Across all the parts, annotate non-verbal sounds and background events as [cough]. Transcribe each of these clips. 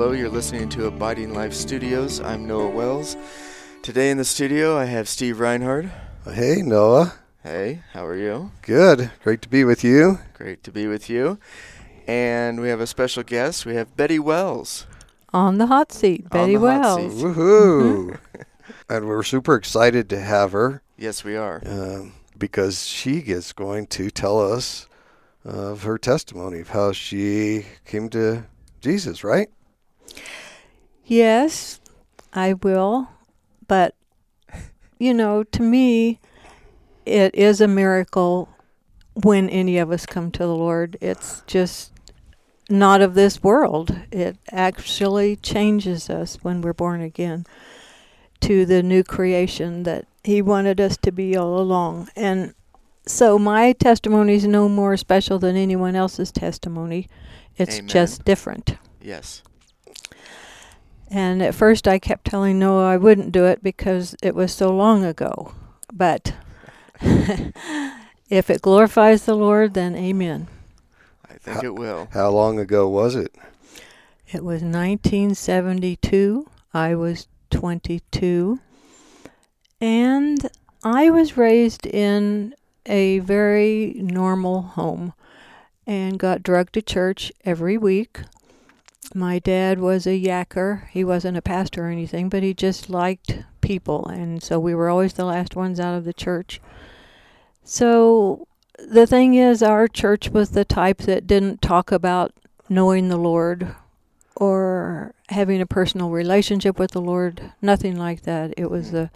Hello, you're listening to Abiding Life Studios. I'm Noah Wells. Today in the studio, I have Steve Reinhardt. Hey, Noah. Hey, how are you? Good. Great to be with you. Great to be with you. And we have a special guest. We have Betty Wells. On the hot seat, On Betty the hot Wells. seat. Woohoo! [laughs] and we're super excited to have her Yes, we are. um, because she is going to tell us of her testimony of how she came to Jesus, right? Yes, I will. But, you know, to me, it is a miracle when any of us come to the Lord. It's just not of this world. It actually changes us when we're born again to the new creation that He wanted us to be all along. And so my testimony is no more special than anyone else's testimony. It's Amen. just different. Yes. And at first I kept telling Noah I wouldn't do it because it was so long ago. But [laughs] if it glorifies the Lord, then amen. I think it will. How long ago was it? It was 1972. I was 22. And I was raised in a very normal home and got drugged to church every week. My dad was a yacker. He wasn't a pastor or anything, but he just liked people. And so we were always the last ones out of the church. So the thing is, our church was the type that didn't talk about knowing the Lord or having a personal relationship with the Lord. Nothing like that. It was a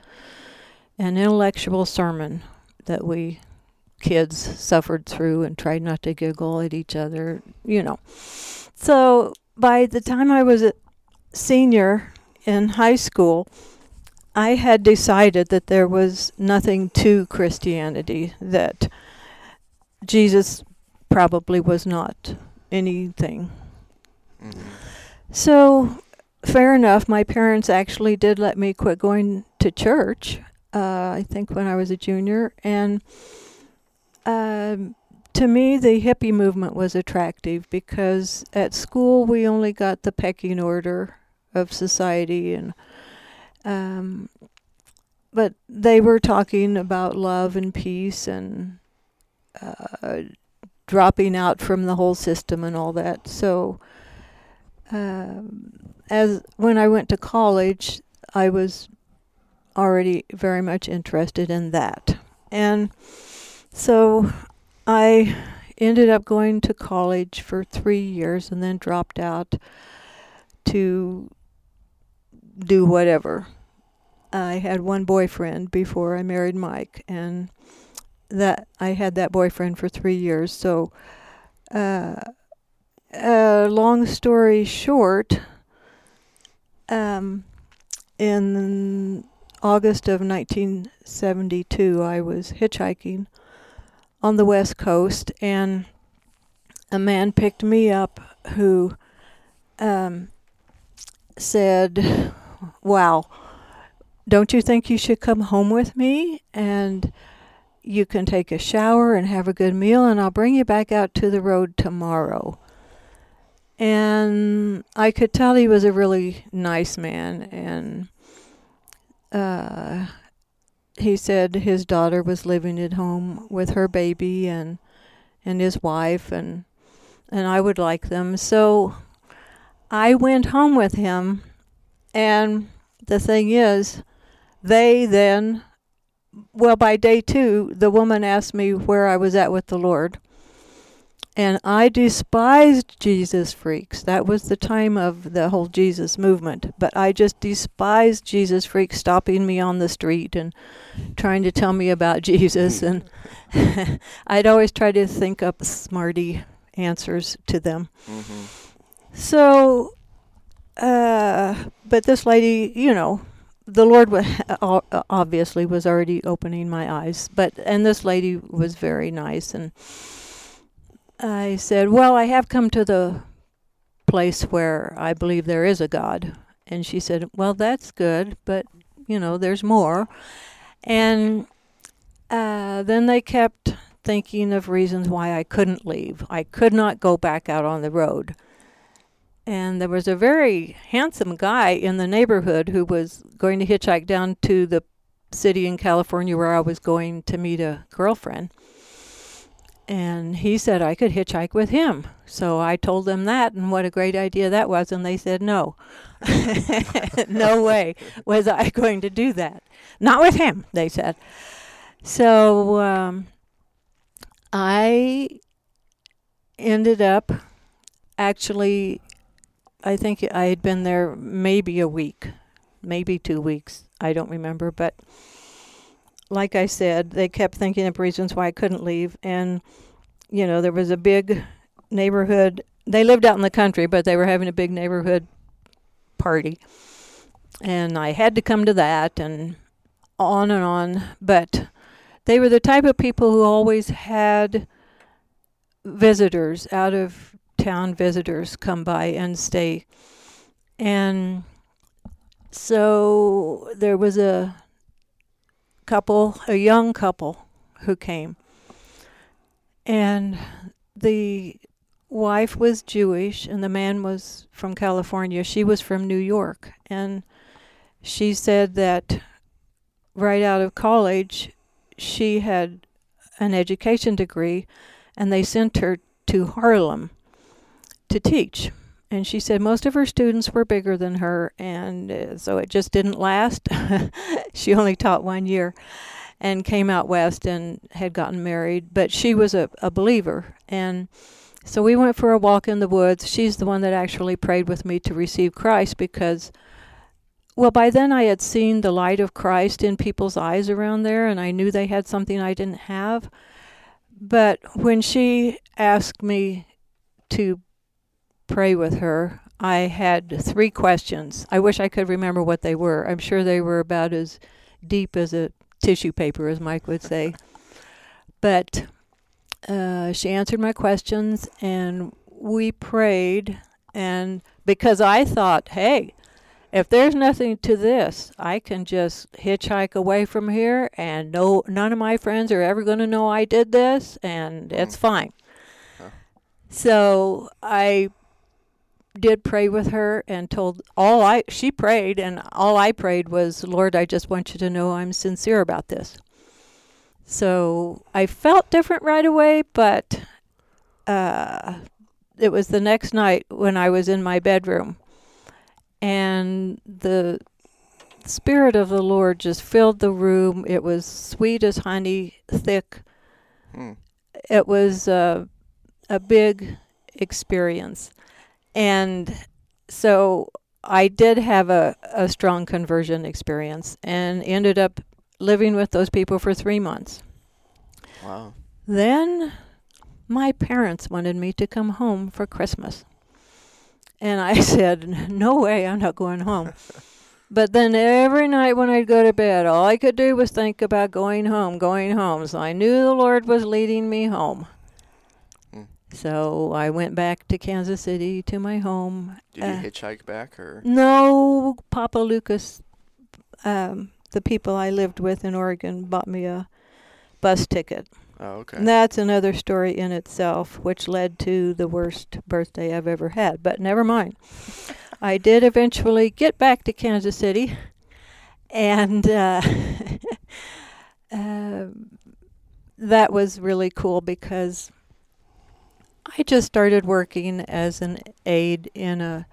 an intellectual sermon that we kids suffered through and tried not to giggle at each other, you know. So by the time I was a senior in high school, I had decided that there was nothing to Christianity, that Jesus probably was not anything. Mhm. So, fair enough, my parents actually did let me quit going to church, uh, I think when I was a junior. And um, to me, the hippie movement was attractive because at school we only got the pecking order of society and um, but they were talking about love and peace and uh, dropping out from the whole system and all that. So, um, as when I went to college, I was already very much interested in that, and so I ended up going to college for three years and then dropped out to do whatever. I had one boyfriend before I married Mike, and that I had that boyfriend for three years. So, uh, uh, long story short, um, in August of 1972, I was hitchhiking on the West Coast, and a man picked me up who um, said, Wow, don't you think you should come home with me? And you can take a shower and have a good meal, and I'll bring you back out to the road tomorrow. And I could tell he was a really nice man, and uh, he said his daughter was living at home with her baby and and his wife, and and I would like them. So I went home with him, and the thing is, they then well, by day two, the woman asked me where I was at with the Lord. And I despised Jesus freaks. That was the time of the whole Jesus movement. But I just despised Jesus freaks stopping me on the street and trying to tell me about [laughs] Jesus. And [laughs] I'd always try to think up smarty answers to them. Mhm. So, uh, but this lady, you know, the Lord wa- [laughs] o- obviously was already opening my eyes, but and this lady was very nice, and I said, "Well, I have come to the place where I believe there is a God," and she said, "Well, that's good, but you know, there's more," and uh, then they kept thinking of reasons why I couldn't leave. I could not go back out on the road. and there was a very handsome guy in the neighborhood who was going to hitchhike down to the city in California where I was going to meet a girlfriend. And he said I could hitchhike with him. So I told them that and what a great idea that was. And they said, no. [laughs] no way was I going to do that. Not with him, they said. So um, I ended up actually, I think I had been there maybe a week, maybe two weeks. I don't remember. But like I said, they kept thinking of reasons why I couldn't leave. And, you know, there was a big neighborhood. They lived out in the country, but they were having a big neighborhood party. And I had to come to that and on and on. But they were the type of people who always had visitors, out of town visitors, come by and stay. And so there was a couple, a young couple who came. And the wife was Jewish and the man was from California. She was from New York. And she said that right out of college, she had an education degree and they sent her to Harlem to teach. And she said most of her students were bigger than her, and uh, so it just didn't last. [laughs] she only taught one year and came out west and had gotten married, but she was a, a believer. And so we went for a walk in the woods. She's the one that actually prayed with me to receive Christ because, well, by then I had seen the light of Christ in people's eyes around there, and I knew they had something I didn't have. But when she asked me to pray with her, I had three questions. I wish I could remember what they were. I'm sure they were about as deep as a tissue paper, as Mike would say. [laughs] but uh, she answered my questions, and we prayed. And because I thought, hey, if there's nothing to this, I can just hitchhike away from here, and no, none of my friends are ever going to know I did this, and it's fine. Huh. So I did pray with her and told all I she prayed and all I prayed was Lord I just want you to know I'm sincere about this. So I felt different right away but uh it was the next night when I was in my bedroom and the spirit of the Lord just filled the room. It was sweet as honey, thick. Hmm. It was uh, a big experience. And so I did have a, a strong conversion experience and ended up living with those people for three months. Wow. Then my parents wanted me to come home for Christmas. And I [laughs] said, No way, I'm not going home. but then every night when I'd go to bed, all I could do was think about going home, going home. So I knew the Lord was leading me home. So I went back to Kansas City to my home. Did Uh, you hitchhike back or? No, Papa Lucas, um, the people I lived with in Oregon, bought me a bus ticket. Oh, okay. And that's another story in itself, which led to the worst birthday I've ever had. But never mind. I did eventually get back to Kansas City, and uh, uh, [laughs] that was really cool because I just started working as an aide in a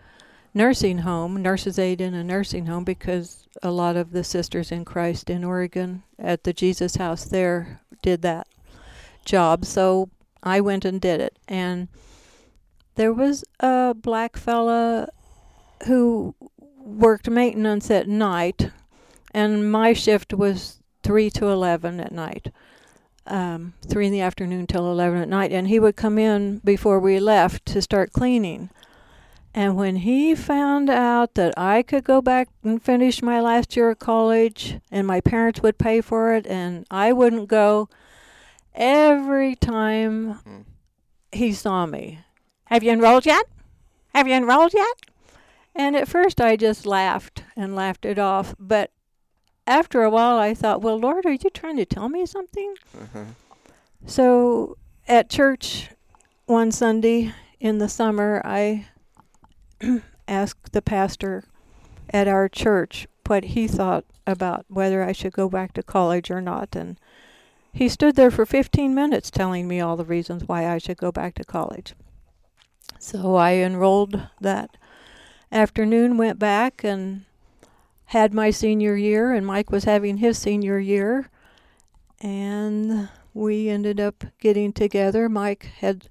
nursing home, nurse's aide in a nursing home, because a lot of the sisters in Christ in Oregon at the Jesus House there did that job. So I went and did it. And there was a black fella who worked maintenance at night, and my shift was 3 to 11 at night. Um, 3 in the afternoon till 11 at night. And he would come in before we left to start cleaning. And when he found out that I could go back and finish my last year of college and my parents would pay for it and I wouldn't go, every time Hmm. he saw me, Have you enrolled yet? Have you enrolled yet? And at first I just laughed and laughed it off. But after a while I thought, Well, Lord, are you trying to tell me something? Uh-huh. So at church one Sunday in the summer, I [clears throat] asked the pastor at our church what he thought about whether I should go back to college or not. And he stood there for 15 minutes telling me all the reasons why I should go back to college. So I enrolled that afternoon, went back and had my senior year, and Mike was having his senior year. And we ended up getting together. Mike had,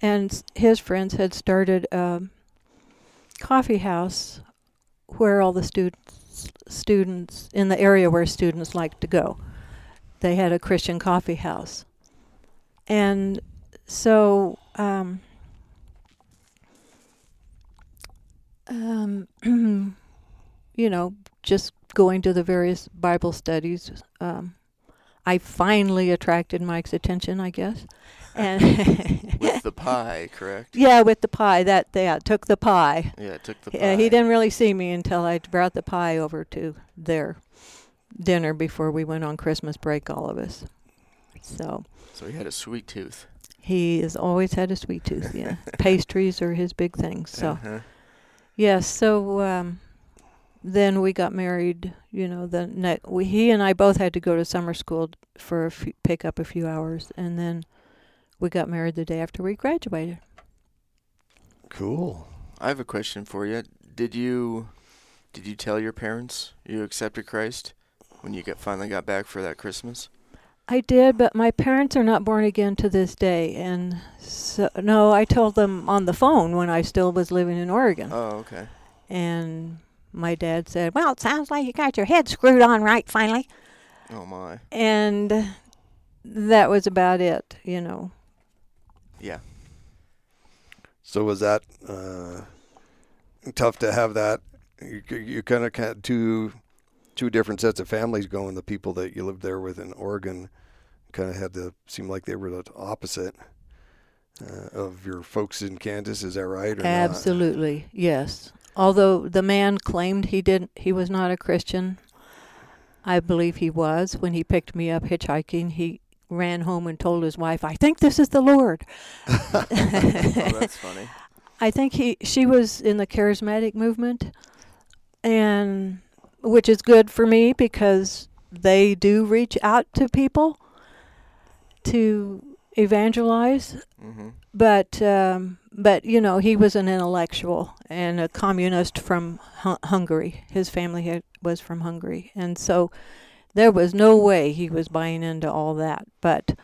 and his friends had started a coffee house where all the students students in the area where students like to go. They had a Christian coffee house, and so um, um, [clears throat] you know, just going to the various Bible studies. Um, I finally attracted Mike's attention, I guess. [laughs] And with the pie, [laughs] correct? Yeah, with the pie. That yeah, took the pie. Yeah, took the pie. Yeah, he didn't really see me until I brought the pie over to their dinner before we went on Christmas break, all of us. So. So he had a sweet tooth. He has always had a sweet tooth. Yeah, [laughs] pastries are his big thing. So. Uh-huh. Yes. So um, then we got married. You know, the ne- we, he and I both had to go to summer school for a f- pick up a few hours, and then we got married the day after we graduated. Cool. I have a question for you. Did you did you tell your parents you accepted Christ when you got finally got back for that Christmas? I did, but my parents are not born again to this day, and so no, I told them on the phone when I still was living in Oregon. Oh, okay. And my dad said, "Well, it sounds like you got your head screwed on right finally." Oh my. And that was about it, you know. Yeah. So was that uh, tough to have that? You, you kind of had two two different sets of families going. The people that you lived there with in Oregon kind of had to seem like they were the opposite uh, of your folks in Kansas. Is that right? Absolutely, not? yes. Although the man claimed he didn't, he was not a Christian. I believe he was when he picked me up hitchhiking. He ran home and told his wife, "I think this is the Lord." [laughs] oh, that's funny. I think he she was in the charismatic movement, and which is good for me because they do reach out to people to evangelize. Mm-hmm. But um, but you know he was an intellectual and a communist from H- Hungary. His family had, was from Hungary, and so there was no way he was buying into all that. But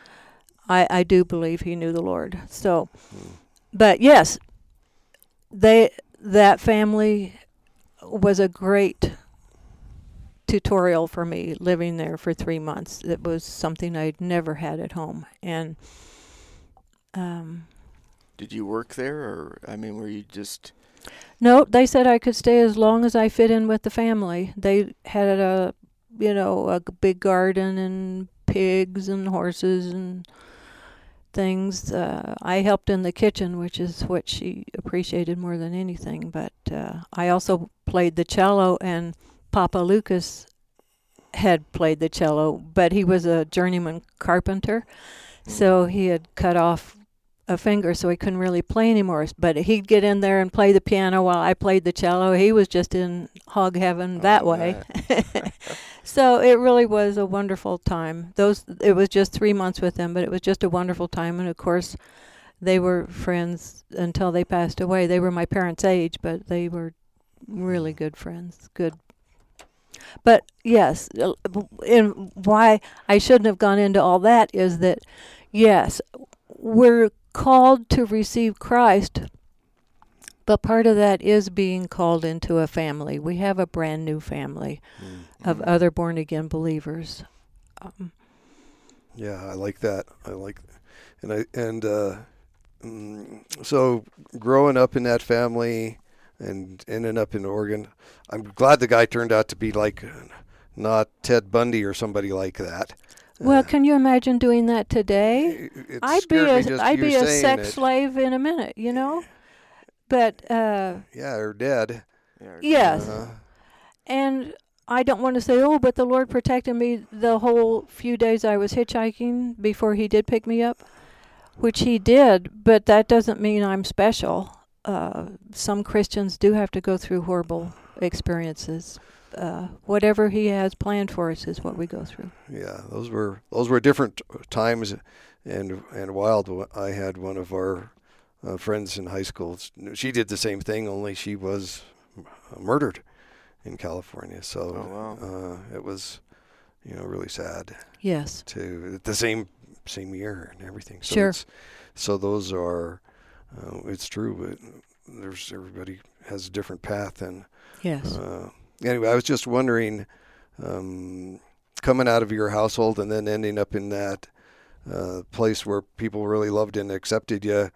I I do believe he knew the Lord. So, but yes, they that family was a great tutorial for me living there for three months. It was something I'd never had at home, and um, did you work there, or I mean, were you just? No, they said I could stay as long as I fit in with the family. They had a, you know, a big garden and pigs and horses and things. Uh, I helped in the kitchen, which is what she appreciated more than anything. But uh, I also played the cello, and Papa Lucas had played the cello, but he was a journeyman carpenter, so he had cut off a finger, so he couldn't really play anymore. But he'd get in there and play the piano while I played the cello. He was just in hog heaven oh, that way. [laughs] [laughs] so it really was a wonderful time. Those it was just three months with them, but it was just a wonderful time. And of course, they were friends until they passed away. They were my parents' age, but they were really good friends, good but yes, uh, and why I shouldn't have gone into all that is that, yes, we're called to receive Christ, but part of that is being called into a family. We have a brand new family mm-hmm. of other born again believers. Um, yeah, I like that. I like, and I and uh, mm, so growing up in that family and ending up in Oregon, I'm glad the guy turned out to be like not Ted Bundy or somebody like that. Well, can you imagine doing that today? I'd be a I'd be a sex it. slave in a minute, you know. But uh, yeah, or dead. Yes, uh, and I don't want to say, oh, but the Lord protected me the whole few days I was hitchhiking before He did pick me up, which He did. But that doesn't mean I'm special. uh, some Christians do have to go through horrible experiences. Uh, whatever He has planned for us is what we go through. Yeah, those were those were different times, and and wild. I had one of our uh, friends in high school. She did the same thing, only she was murdered in California. So Oh, wow. uh, it was, you know, really sad. Yes. To the same same year and everything. So Sure. So those are, uh, it's true. It, there's everybody has a different path, and Yes. uh, anyway, I was just wondering, um, coming out of your household and then ending up in that uh, place where people really loved and accepted you,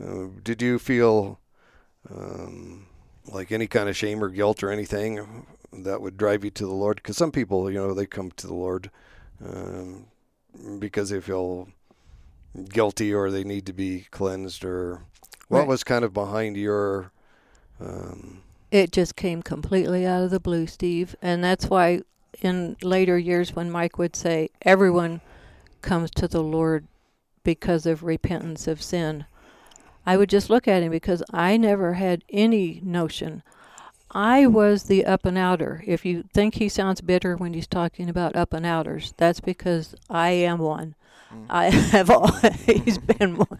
uh, did you feel um, like any kind of shame or guilt or anything that would drive you to the Lord? Because some people, you know, they come to the Lord um, because they feel guilty or they need to be cleansed or what Right. was kind of behind your um, It just came completely out of the blue, Steve. And that's why in later years when Mike would say everyone comes to the Lord because of repentance of sin, I would just look at him because I never had any notion. I was the up and outer. If you think he sounds bitter when he's talking about up and outers, that's because I am one. Mm. I [laughs] have always been one.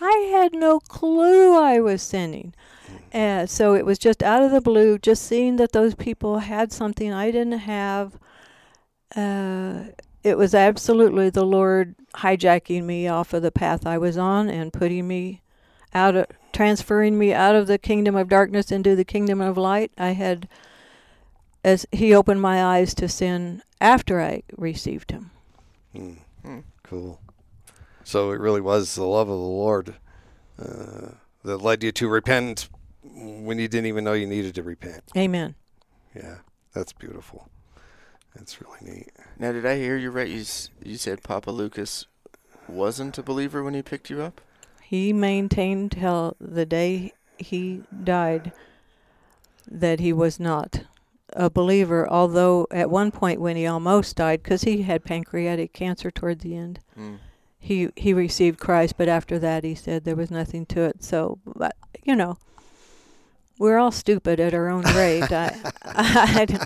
I had no clue I was sinning. Uh, so it was just out of the blue, just seeing that those people had something I didn't have. Uh, it was absolutely the Lord hijacking me off of the path I was on and putting me out of, transferring me out of the kingdom of darkness into the kingdom of light. I had, as He opened my eyes to sin after I received Him. Hmm. Cool. So it really was the love of the Lord uh, that led you to repent when you didn't even know you needed to repent. Amen. Yeah, that's beautiful. That's really neat. Now, did I hear you right? You you said Papa Lucas wasn't a believer when he picked you up. He maintained till the day he died that he was not a believer, although at one point when he almost died, because he had pancreatic cancer toward the end, Mm. he, he received Christ, but after that he said there was nothing to it. So, but, you know, we're all stupid at our own rate. I, I,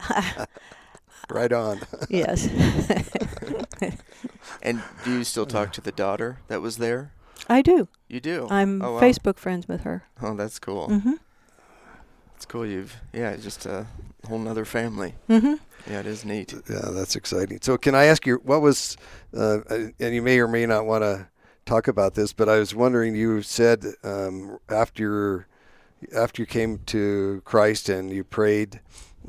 I, [laughs] Right on. [laughs] yes. And do you still talk to the daughter that was there? I do. You do. I'm Oh, wow. Facebook friends with her. Oh, that's cool. Mm-hmm. It's cool. You've yeah, just a whole nother family. hmm Yeah, it is neat. Yeah, that's exciting. So, can I ask you what was, uh, and you may or may not want to talk about this, but I was wondering. You said um, after after you came to Christ and you prayed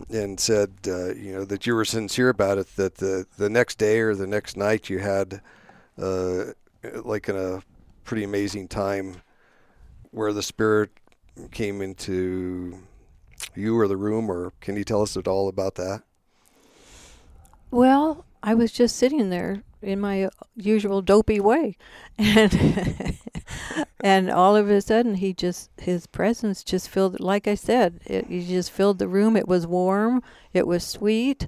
and said, uh, you know, that you were sincere about it. That the the next day or the next night you had, uh, like in a pretty amazing time, where the Spirit came into you or the room. Or can you tell us at all about that? Well, I was just sitting there in my usual dopey way, [laughs] and and all of a sudden he just his presence just filled. Like I said, it he just filled the room. It was warm. It was sweet.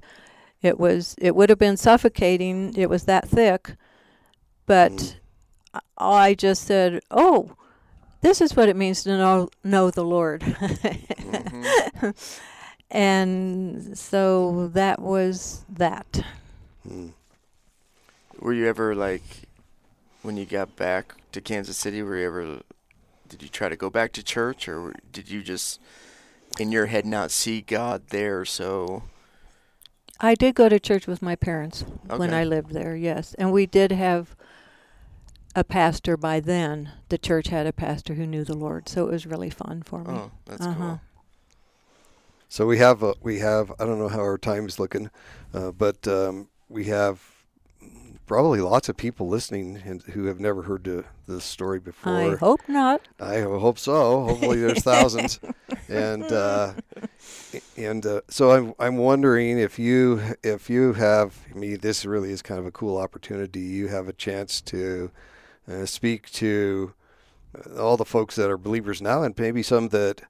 It was. It would have been suffocating. It was that thick, but Mm. I- just said, "Oh, this is what it means to know know the Lord." Mhm. [laughs] and so that was that. Hmm. Were you ever like, when you got back to Kansas City? Were you ever? Did you try to go back to church, or did you just, in your head, not see God there? So I did go to church with my parents when I lived there, yes. And we did have a pastor by then. The church had a pastor who knew the Lord, so it was really fun for me. oh, that's Uh-huh. cool. So we have uh, we have I don't know how our time's looking, uh, but um, we have probably lots of people listening and who have never heard the, this story before. I hope not. I hope so. Hopefully, there's [laughs] thousands, and uh, and uh, so I'm I'm wondering if you if you have I mean this really is kind of a cool opportunity. You have a chance to uh, speak to all the folks that are believers now, and maybe some that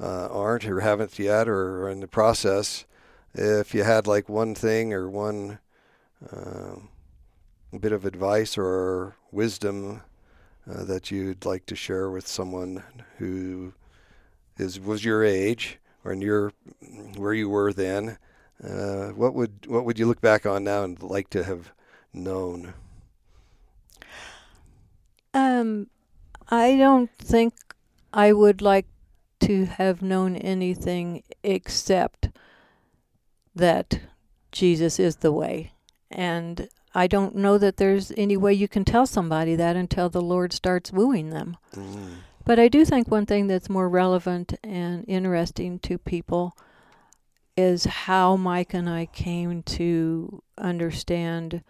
uh, aren't or haven't yet or are in the process. If you had like one thing or one um bit of advice or wisdom uh, that you'd like to share with someone who is was your age or in your where you were then. Uh, what would what would you look back on now and like to have known? Um, I don't think I would like to have known anything except that Jesus is the way. And I don't know that there's any way you can tell somebody that until the Lord starts wooing them. Mm. But I do think one thing that's more relevant and interesting to people is how Mike and I came to understand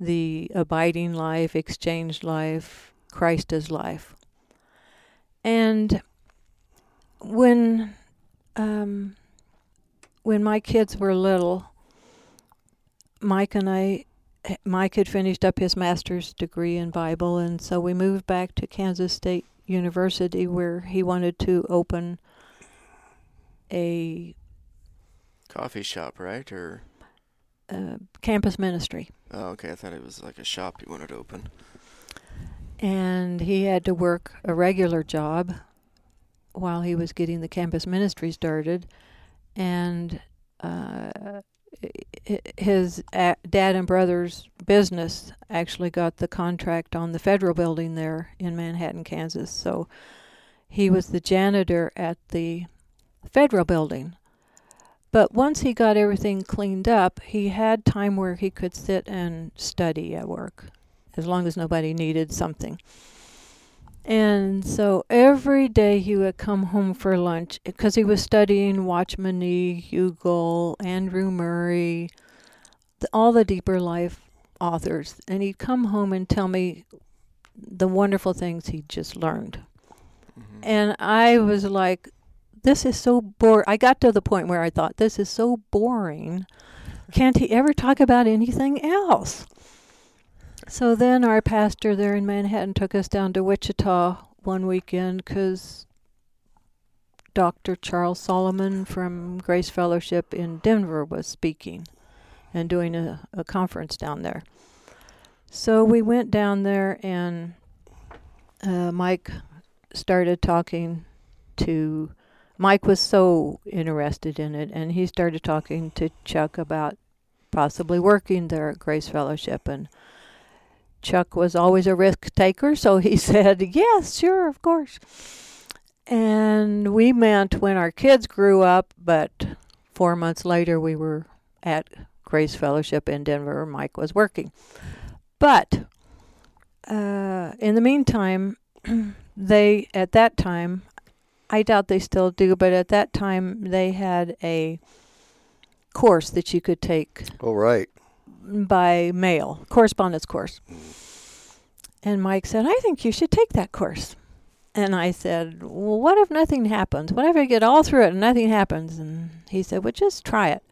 the abiding life, exchanged life, Christ as life. And when um, when my kids were little, Mike and I, Mike had finished up his master's degree in Bible, and so we moved back to Kansas State University where he wanted to open a Coffee shop, right? Or uh, campus ministry. oh, okay, I thought it was like a shop he wanted to open. and he had to work a regular job while he was getting the campus ministry started and uh, his uh, dad and brother's business actually got the contract on the federal building there in Manhattan, Kansas. So he was the janitor at the federal building. But once he got everything cleaned up, he had time where he could sit and study at work as long as nobody needed something. And so every day he would come home for lunch because he was studying Watchman Nee, Huegel, Andrew Murray, the, all the deeper life authors. And he'd come home and tell me the wonderful things he'd just learned. Mm-hmm. And I was like, this is so boring. I got to the point where I thought, this is so boring. [laughs] Can't he ever talk about anything else? So then our pastor there in Manhattan took us down to Wichita one weekend because Dr. Charles Solomon from Grace Fellowship in Denver was speaking and doing a, a conference down there. So we went down there and uh, Mike started talking to Mike was so interested in it and he started talking to Chuck about possibly working there at Grace Fellowship and Chuck was always a risk taker, so he [laughs] said, Yes, sure, of course. And we meant when our kids grew up, but four months later we were at Grace Fellowship in Denver. Mike was working. But uh, in the meantime, [clears throat] they, at that time, I doubt they still do, but at that time they had a course that you could take Oh, right. By mail, correspondence course. And Mike said, I think you should take that course. And I said, Well, what if nothing happens? What if I get all through it and nothing happens? And he said, Well, just try it.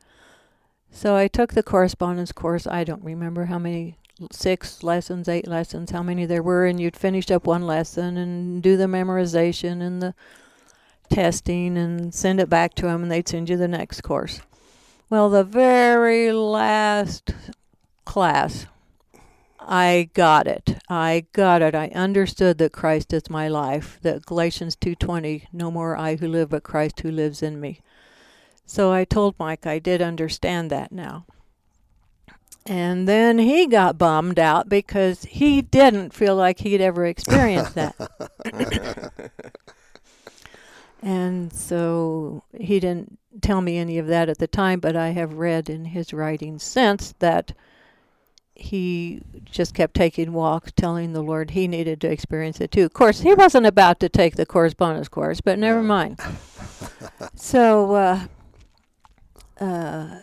So I took the correspondence course. I don't remember how many six lessons, eight lessons, how many there were, and you'd finish up one lesson and do the memorization and the testing and send it back to them, and they'd send you the next course. Well, the very last class, I got it. I got it. I understood that Christ is my life. That Galatians 2:20, no more I who live but Christ who lives in me. So I told Mike I did understand that now. And then he got bummed out because he didn't feel like he'd ever experienced that. [laughs] and so he didn't tell me any of that at the time, but I have read in his writings since that he just kept taking walks, telling the Lord he needed to experience it too. Of course, he wasn't about to take the correspondence course, but never mind. so uh, uh,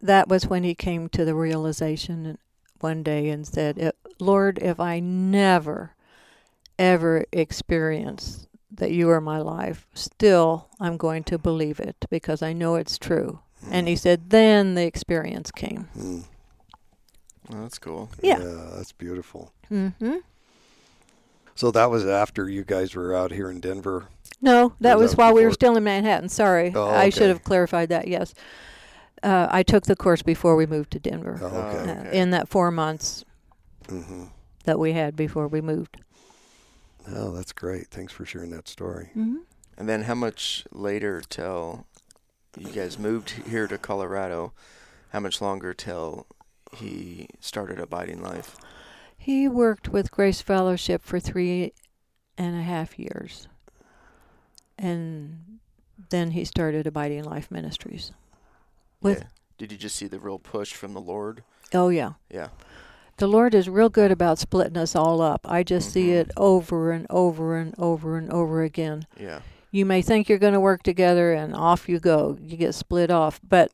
that was when he came to the realization one day and said, "Uh, Lord, if I never, ever experience that you are my life, still I'm going to believe it because I know it's true. And he said, then the experience came. Mm. Well, that's cool. Yeah. that's beautiful. Mm-hmm. So that was after you guys were out here in Denver. No, that was was that while we were still in Manhattan. Sorry, Oh, I should have clarified that. Yes, uh, I took the course before we moved to Denver. Oh, okay. uh, okay. in that four months hmm that we had before we moved. Oh, that's great. Thanks for sharing that story. Mm-hmm. And then how much later till you guys moved here to Colorado? How much longer till he started abiding life? He worked with Grace Fellowship for three and a half years. And then he started Abiding Life Ministries. With yeah. Did you just see the real push from the Lord? Oh yeah. Yeah. The Lord is real good about splitting us all up. I just see Mhm. it over and over and over and over again. Yeah. You may think you're going to work together and off you go. You get split off, but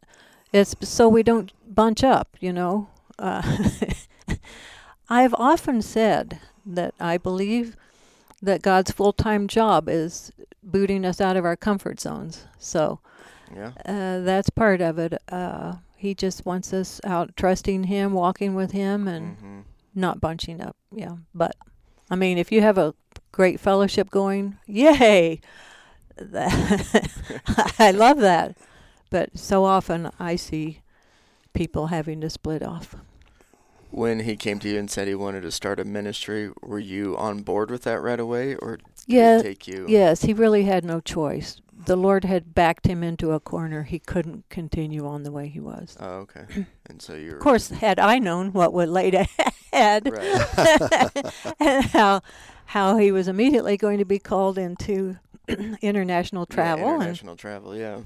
it's so we don't bunch up, you know. Uh, [laughs] I've often said that I believe that God's full-time job is booting us out of our comfort zones. So, Yeah. uh, that's part of it. Uh, he just wants us out trusting Him, walking with Him, and hmm not bunching up. Yeah, but I mean, if you have a great fellowship going, yay! [laughs] I love that. But so often I see people having to split off. When he came to you and said he wanted to start a ministry, were you on board with that right away, or did Yeah, it take you? yes, he really had no choice. The Lord had backed him into a corner. He couldn't continue on the way he was. Oh, okay. [clears throat] And so you're Of course, had I known what would laid [laughs] ahead, right. [laughs] and how how he was immediately going to be called into [clears throat] international Yeah, travel and international travel. Yeah.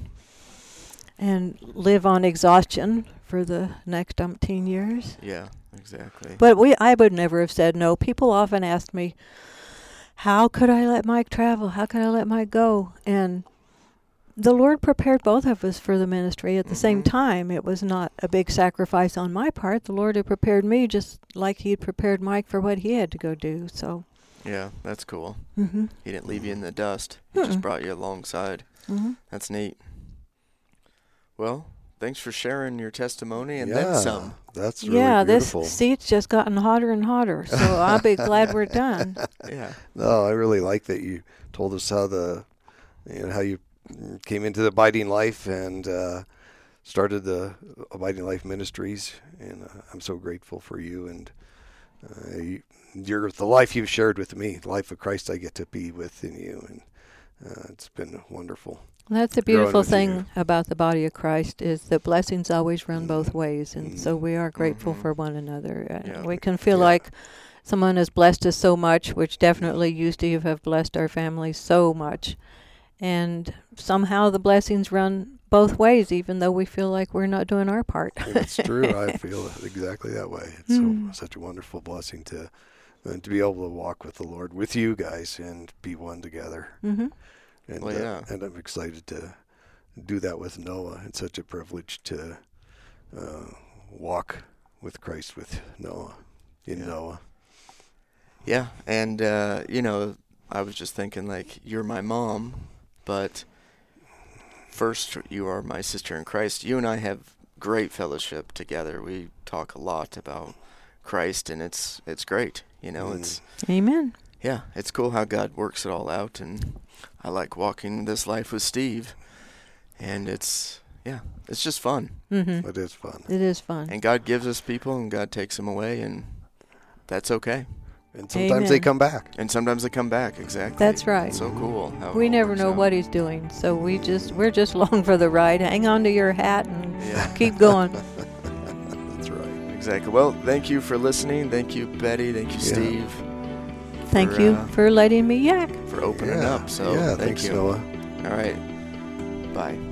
And live on exhaustion for the next umpteen years. Yeah. Exactly. But we, I would never have said no. People often ask me, "How could I let Mike travel? How could I let Mike go?" And the Lord prepared both of us for the ministry at the same Mhm. time. It was not a big sacrifice on my part. The Lord had prepared me just like He had prepared Mike for what he had to go do. So, yeah, that's cool. hmm He didn't leave you in the dust. He just Mm-mm. brought you alongside. hmm That's neat. Well, thanks for sharing your testimony and yeah, then some. That's really yeah, beautiful. this seat's just gotten hotter and hotter. So I'll be glad we're [laughs] done. Yeah. No, I really like that you told us how the, you know, how you came into the Abiding Life and uh, started the Abiding Life Ministries, and uh, I'm so grateful for you and uh, you, your the life you've shared with me, the life of Christ I get to be with in you, and uh, it's been wonderful. That's the beautiful thing about the body of Christ is that blessings always run both ways, and so we are grateful Mhm. for one another. Yeah. We can feel Yeah. like someone has blessed us so much, which definitely you, Steve, have blessed our family so much, and somehow the blessings run both ways, even though we feel like we're not doing our part. It's true. I [laughs] feel exactly that way. It's Mm. so such a wonderful blessing to uh, to be able to walk with the Lord, with you guys, and be one together. hmm And Well, uh, and I'm excited to do that with Noah. It's such a privilege to uh, walk with Christ with Noah in Yeah. Noah. Yeah. And, uh, you know, I was just thinking, like, you're my mom, but first, you are my sister in Christ. You and I have great fellowship together. We talk a lot about Christ, and it's it's great. You know, Mm. it's Amen. Yeah, it's cool how God works it all out, and I like walking this life with Steve, and it's yeah, it's just fun. hmm It is fun. It is fun. And God gives us people, and God takes them away, and that's okay. And sometimes they come back. And sometimes they come back. Exactly. That's right. It's so cool. How We never know out. what he's doing, so we just we're just along for the ride. Hang on to your hat and Yeah. keep going. [laughs] That's right. Exactly. Well, thank you for listening. Thank you, Betty. Thank you, Yeah. Steve, Thank For, you uh, for letting me yak. for opening yeah. up. So yeah, thank thanks, you. Noah. All right. Bye.